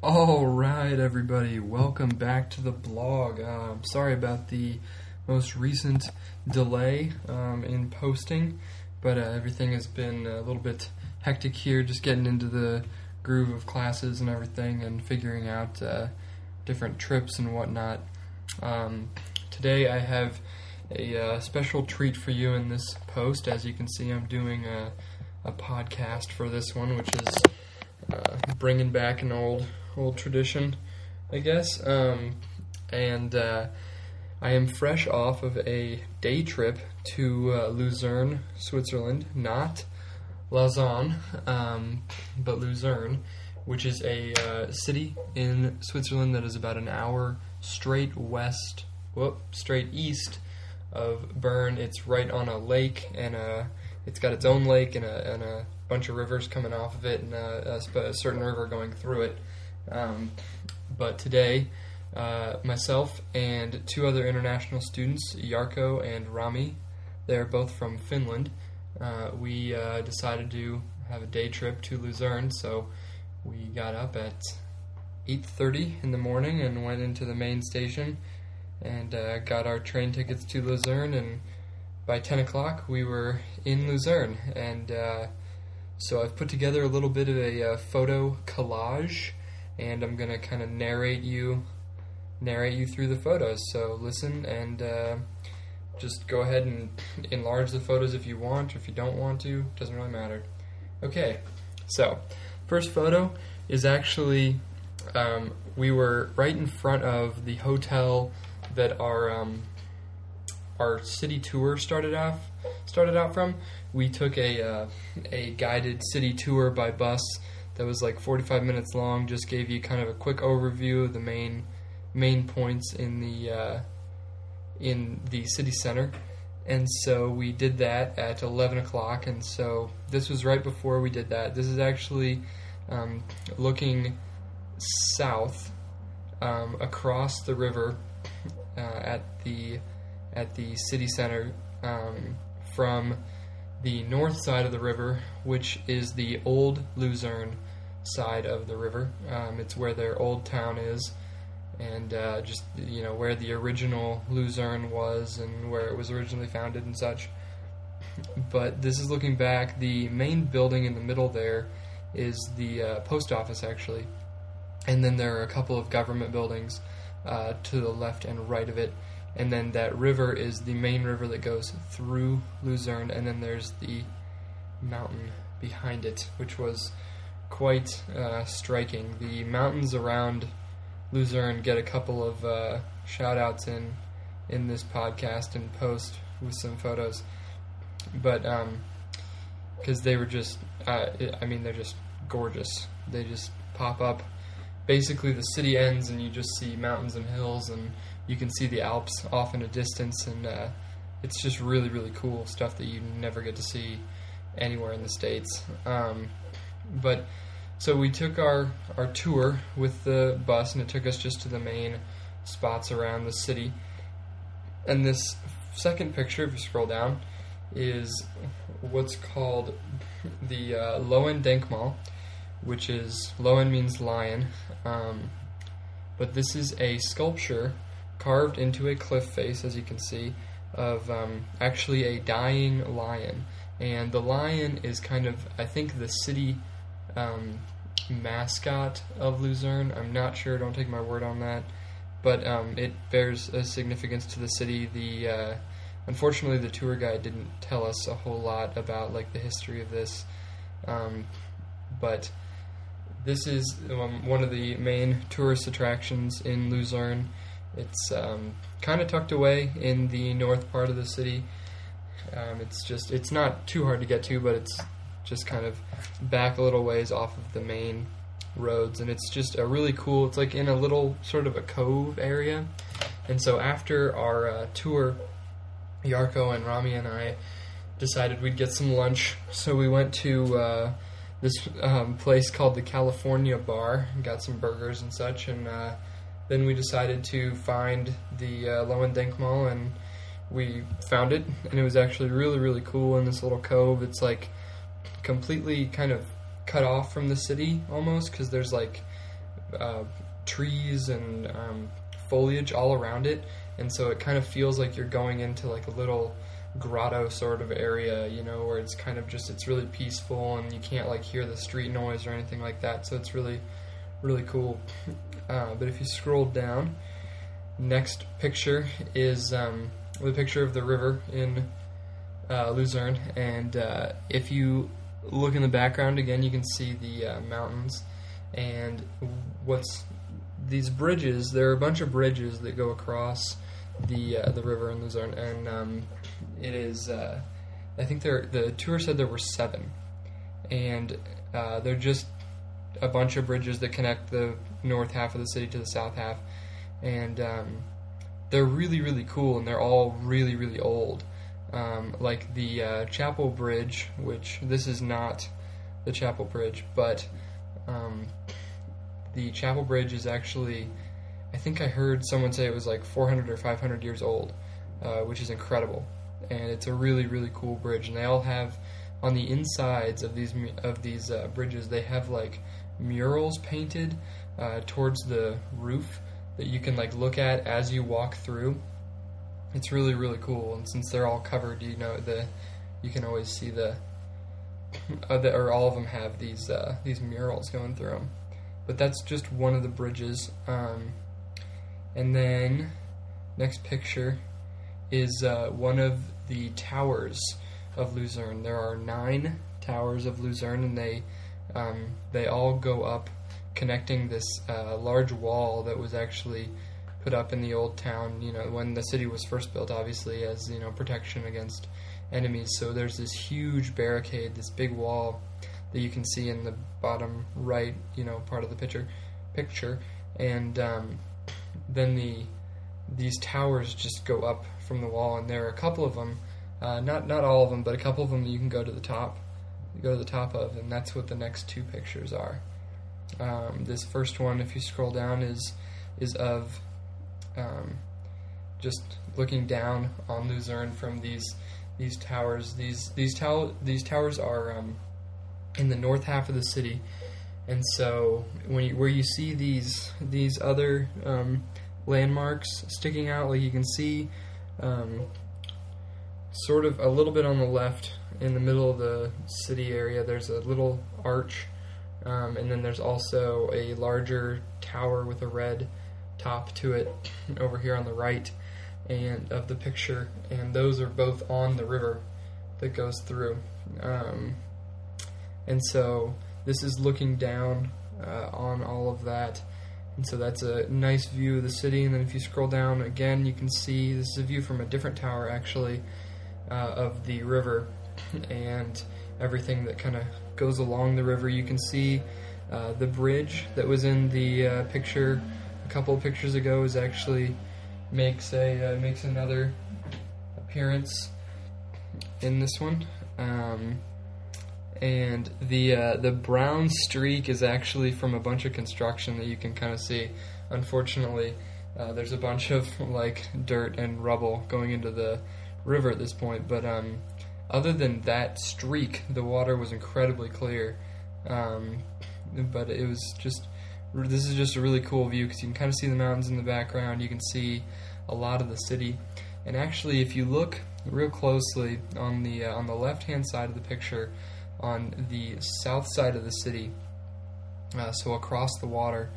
All right, everybody, welcome back to the blog. Uh, sorry about the most recent delay um, in posting, but uh, everything has been a little bit hectic here, just getting into the groove of classes and everything and figuring out uh, different trips and whatnot. Um, today, I have a uh, special treat for you in this post. As you can see, I'm doing a, a podcast for this one, which is uh, bringing back an old old tradition, I guess. Um, and uh, I am fresh off of a day trip to uh, Luzerne, Switzerland, not Lausanne, um, but Luzerne, which is a uh, city in Switzerland that is about an hour straight west, whoop, straight east of Bern. It's right on a lake, and uh, it's got its own lake and a, and a bunch of rivers coming off of it, and uh, a, a certain river going through it. Um, but today, uh, myself and two other international students, Jarkko and Rami, they're both from Finland. Uh, we uh, decided to have a day trip to Luzerne, so we got up at 8:30 in the morning and went into the main station and uh, got our train tickets to Luzerne. And by 10 o'clock, we were in Luzerne. And uh, so I've put together a little bit of a uh, photo collage and I'm gonna kind of narrate you narrate you through the photos. So listen and uh, just go ahead and enlarge the photos if you want, or if you don't want to, doesn't really matter. Okay, so first photo is actually um, we were right in front of the hotel that our um, our city tour started off started out from. We took a uh, a guided city tour by bus that was like 45 minutes long. Just gave you kind of a quick overview of the main main points in the uh, in the city center. And so we did that at 11 o'clock. And so this was right before we did that. This is actually um, looking south um, across the river uh, at the at the city center um, from the north side of the river, which is the old Luzerne side of the river. Um, it's where their old town is, and uh, just you know where the original Luzerne was and where it was originally founded and such. But this is looking back. The main building in the middle there is the uh, post office actually, and then there are a couple of government buildings uh, to the left and right of it. And then that river is the main river that goes through Luzerne, and then there's the mountain behind it, which was quite uh, striking. The mountains around Luzerne get a couple of uh, shout outs in in this podcast and post with some photos, but because um, they were just, uh, I mean, they're just gorgeous. They just pop up. Basically, the city ends and you just see mountains and hills, and you can see the Alps off in a distance, and uh, it's just really, really cool stuff that you never get to see anywhere in the states. Um, but so we took our our tour with the bus, and it took us just to the main spots around the city. And this second picture, if you scroll down, is what's called the uh, Denkmal, which is Löwen means lion, um, but this is a sculpture carved into a cliff face, as you can see, of um, actually a dying lion. And the lion is kind of, I think, the city um, mascot of Luzerne. I'm not sure. Don't take my word on that, but um, it bears a significance to the city. The uh, unfortunately, the tour guide didn't tell us a whole lot about like the history of this, um, but this is um, one of the main tourist attractions in Luzerne. It's um, kind of tucked away in the north part of the city. Um, it's just it's not too hard to get to, but it's just kind of back a little ways off of the main roads, and it's just a really cool. It's like in a little sort of a cove area, and so after our uh, tour, Jarkko and Rami and I decided we'd get some lunch. So we went to uh, this um, place called the California Bar and got some burgers and such, and uh, then we decided to find the uh, Löwen Denkmal and we found it, and it was actually really really cool in this little cove. It's like completely kind of cut off from the city almost because there's like uh, trees and um, foliage all around it, and so it kind of feels like you're going into like a little grotto sort of area, you know, where it's kind of just it's really peaceful and you can't like hear the street noise or anything like that. So it's really really cool. Uh, but if you scroll down, next picture is um, the picture of the river in uh, Luzerne, and uh, if you look in the background again, you can see the uh, mountains and what's these bridges. There are a bunch of bridges that go across the uh, the river in Luzerne, and um, it is. Uh, I think there. The tour said there were seven, and uh, they're just a bunch of bridges that connect the north half of the city to the south half, and um, they're really really cool, and they're all really really old. Um, like the uh, Chapel Bridge, which this is not the Chapel Bridge, but um, the Chapel Bridge is actually, I think I heard someone say it was like 400 or 500 years old, uh, which is incredible, and it's a really really cool bridge. And they all have on the insides of these of these uh, bridges, they have like murals painted uh, towards the roof that you can like look at as you walk through it's really really cool. And since they're all covered you know the you can always see the, uh, or all of them have these uh, these murals going through them but that's just one of the bridges. Um, and then next picture is uh, one of the towers of Luzerne. There are nine towers of Luzerne and they um, they all go up connecting this uh, large wall that was actually put up in the old town, you know, when the city was first built, obviously, as, you know, protection against enemies. So there's this huge barricade, this big wall that you can see in the bottom right, you know, part of the picture. Picture, and um, then the these towers just go up from the wall, and there are a couple of them, uh, not not all of them, but a couple of them you can go to the top, go to the top of, and that's what the next two pictures are. Um, this first one, if you scroll down, is is of um, just looking down on Luzerne from these these towers. These these these towers are um, in the north half of the city, and so when you, where you see these these other um, landmarks sticking out, like you can see, um, sort of a little bit on the left in the middle of the city area. There's a little arch, um, and then there's also a larger tower with a red top to it over here on the right and of the picture and those are both on the river that goes through. Um, and so this is looking down uh, on all of that. And so that's a nice view of the city and then if you scroll down again you can see this is a view from a different tower actually uh, of the river. And everything that kind of goes along the river you can see uh, the bridge that was in the uh, picture couple pictures ago is actually makes a uh, makes another appearance in this one. Um, and the uh, the brown streak is actually from a bunch of construction that you can kind of see. Unfortunately, uh, there's a bunch of like dirt and rubble going into the river at this point. But um, other than that streak, the water was incredibly clear. Um, but it was just this is just a really cool view because you can kind of see the mountains in the background. You can see a lot of the city, and actually, if you look real closely on the uh, on the left hand side of the picture, on the south side of the city, uh, so across the water,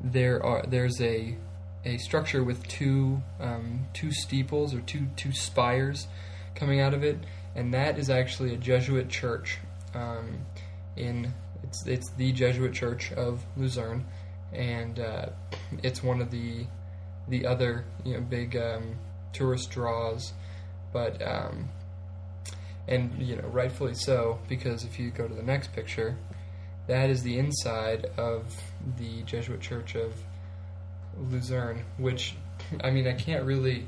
there are there's a a structure with two um, two steeples or two two spires coming out of it, and that is actually a Jesuit church um, in it's it's the Jesuit Church of Luzerne, and uh, it's one of the the other you know big um, tourist draws, but um, and you know rightfully so because if you go to the next picture, that is the inside of the Jesuit Church of Luzerne, which I mean I can't really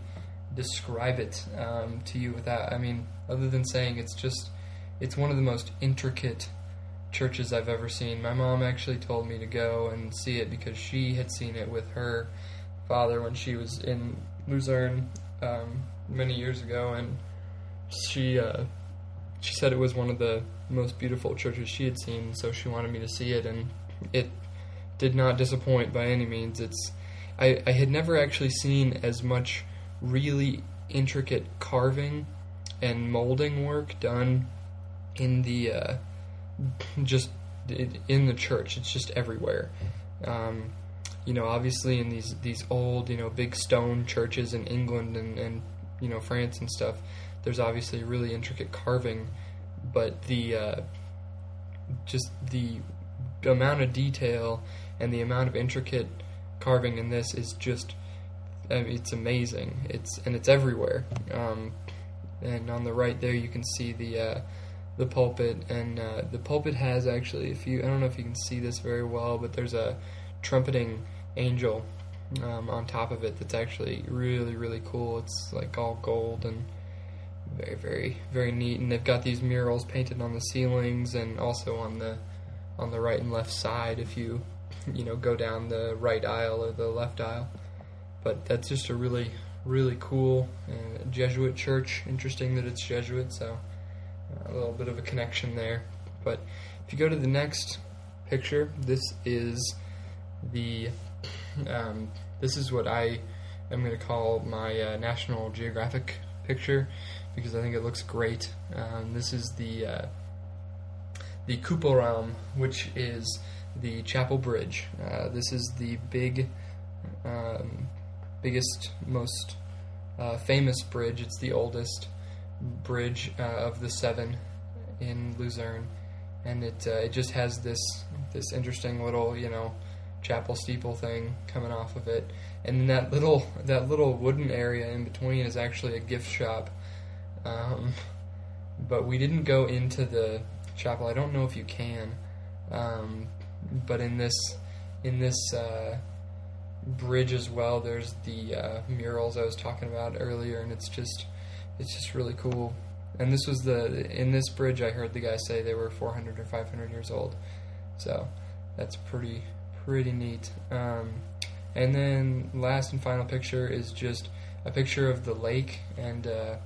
describe it um, to you without I mean other than saying it's just it's one of the most intricate churches I've ever seen. My mom actually told me to go and see it because she had seen it with her father when she was in Luzerne um, many years ago, and she uh, she said it was one of the most beautiful churches she had seen. So she wanted me to see it, and it did not disappoint by any means. It's I, I had never actually seen as much really intricate carving and molding work done in the uh, just in the church. It's just everywhere. Um, you know, obviously in these these old, you know, big stone churches in England and, and you know France and stuff, there's obviously really intricate carving, but the uh, just the amount of detail and the amount of intricate carving in this is just I mean, it's amazing. It's and it's everywhere. Um, and on the right there, you can see the uh, the pulpit, and uh, the pulpit has actually, if you I don't know if you can see this very well, but there's a trumpeting angel um, on top of it that's actually really really cool. It's like all gold and very very very neat. And they've got these murals painted on the ceilings and also on the on the right and left side. If you you know go down the right aisle or the left aisle, but that's just a really really cool uh, Jesuit church. Interesting that it's Jesuit, so a little bit of a connection there. But if you go to the next picture, this is the um, this is what I am going to call my uh, National Geographic picture because I think it looks great. Um, this is the uh, the Kapellbrücke, which is the Chapel Bridge. Uh, this is the big, um, biggest, most uh, famous bridge. It's the oldest bridge uh, of the seven in Luzerne, and it uh, it just has this this interesting little you know chapel steeple thing coming off of it, and that little that little wooden area in between is actually a gift shop. Um, but we didn't go into the chapel. I don't know if you can, um, but in this in this uh, bridge as well, there's the uh, murals I was talking about earlier, and it's just it's just really cool. And this was the in this bridge I heard the guy say they were 400 or 500 years old, so that's pretty pretty neat. Um, and then last and final picture is just a picture of the lake and uh,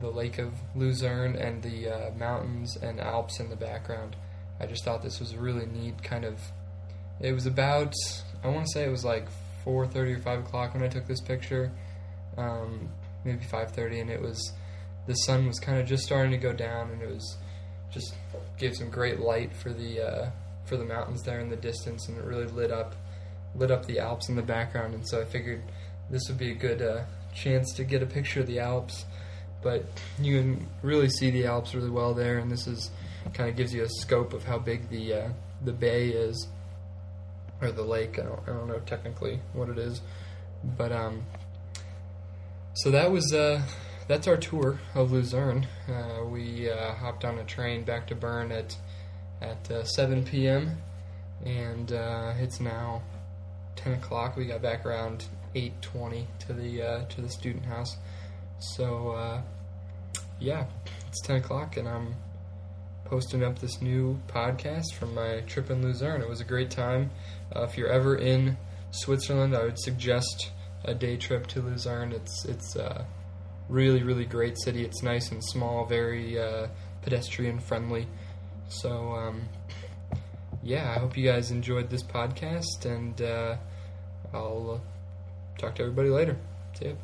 the lake of Luzerne and the uh, mountains and Alps in the background. I just thought this was a really neat kind of. It was about I want to say it was like 4:30 or 5 o'clock when I took this picture, um, maybe 5:30, and it was the sun was kind of just starting to go down, and it was just gave some great light for the uh, for the mountains there in the distance, and it really lit up lit up the Alps in the background. And so I figured this would be a good uh, chance to get a picture of the Alps. But you can really see the Alps really well there, and this is kind of gives you a scope of how big the uh, the bay is or the lake. I don't, I don't know technically what it is, but um, so that was uh, that's our tour of Luzerne. Uh, we uh, hopped on a train back to Bern at at uh, 7 p.m. and uh, it's now 10 o'clock. We got back around 8:20 to the uh, to the student house. So yeah, it's 10 o'clock and I'm posting up this new podcast from my trip in Luzerne. It was a great time. If you're ever in Switzerland, I would suggest a day trip to Luzerne. It's it's uh, really really great city. It's nice and small, very uh, pedestrian friendly. So um, yeah, I hope you guys enjoyed this podcast, and uh, I'll uh, talk to everybody later. See you.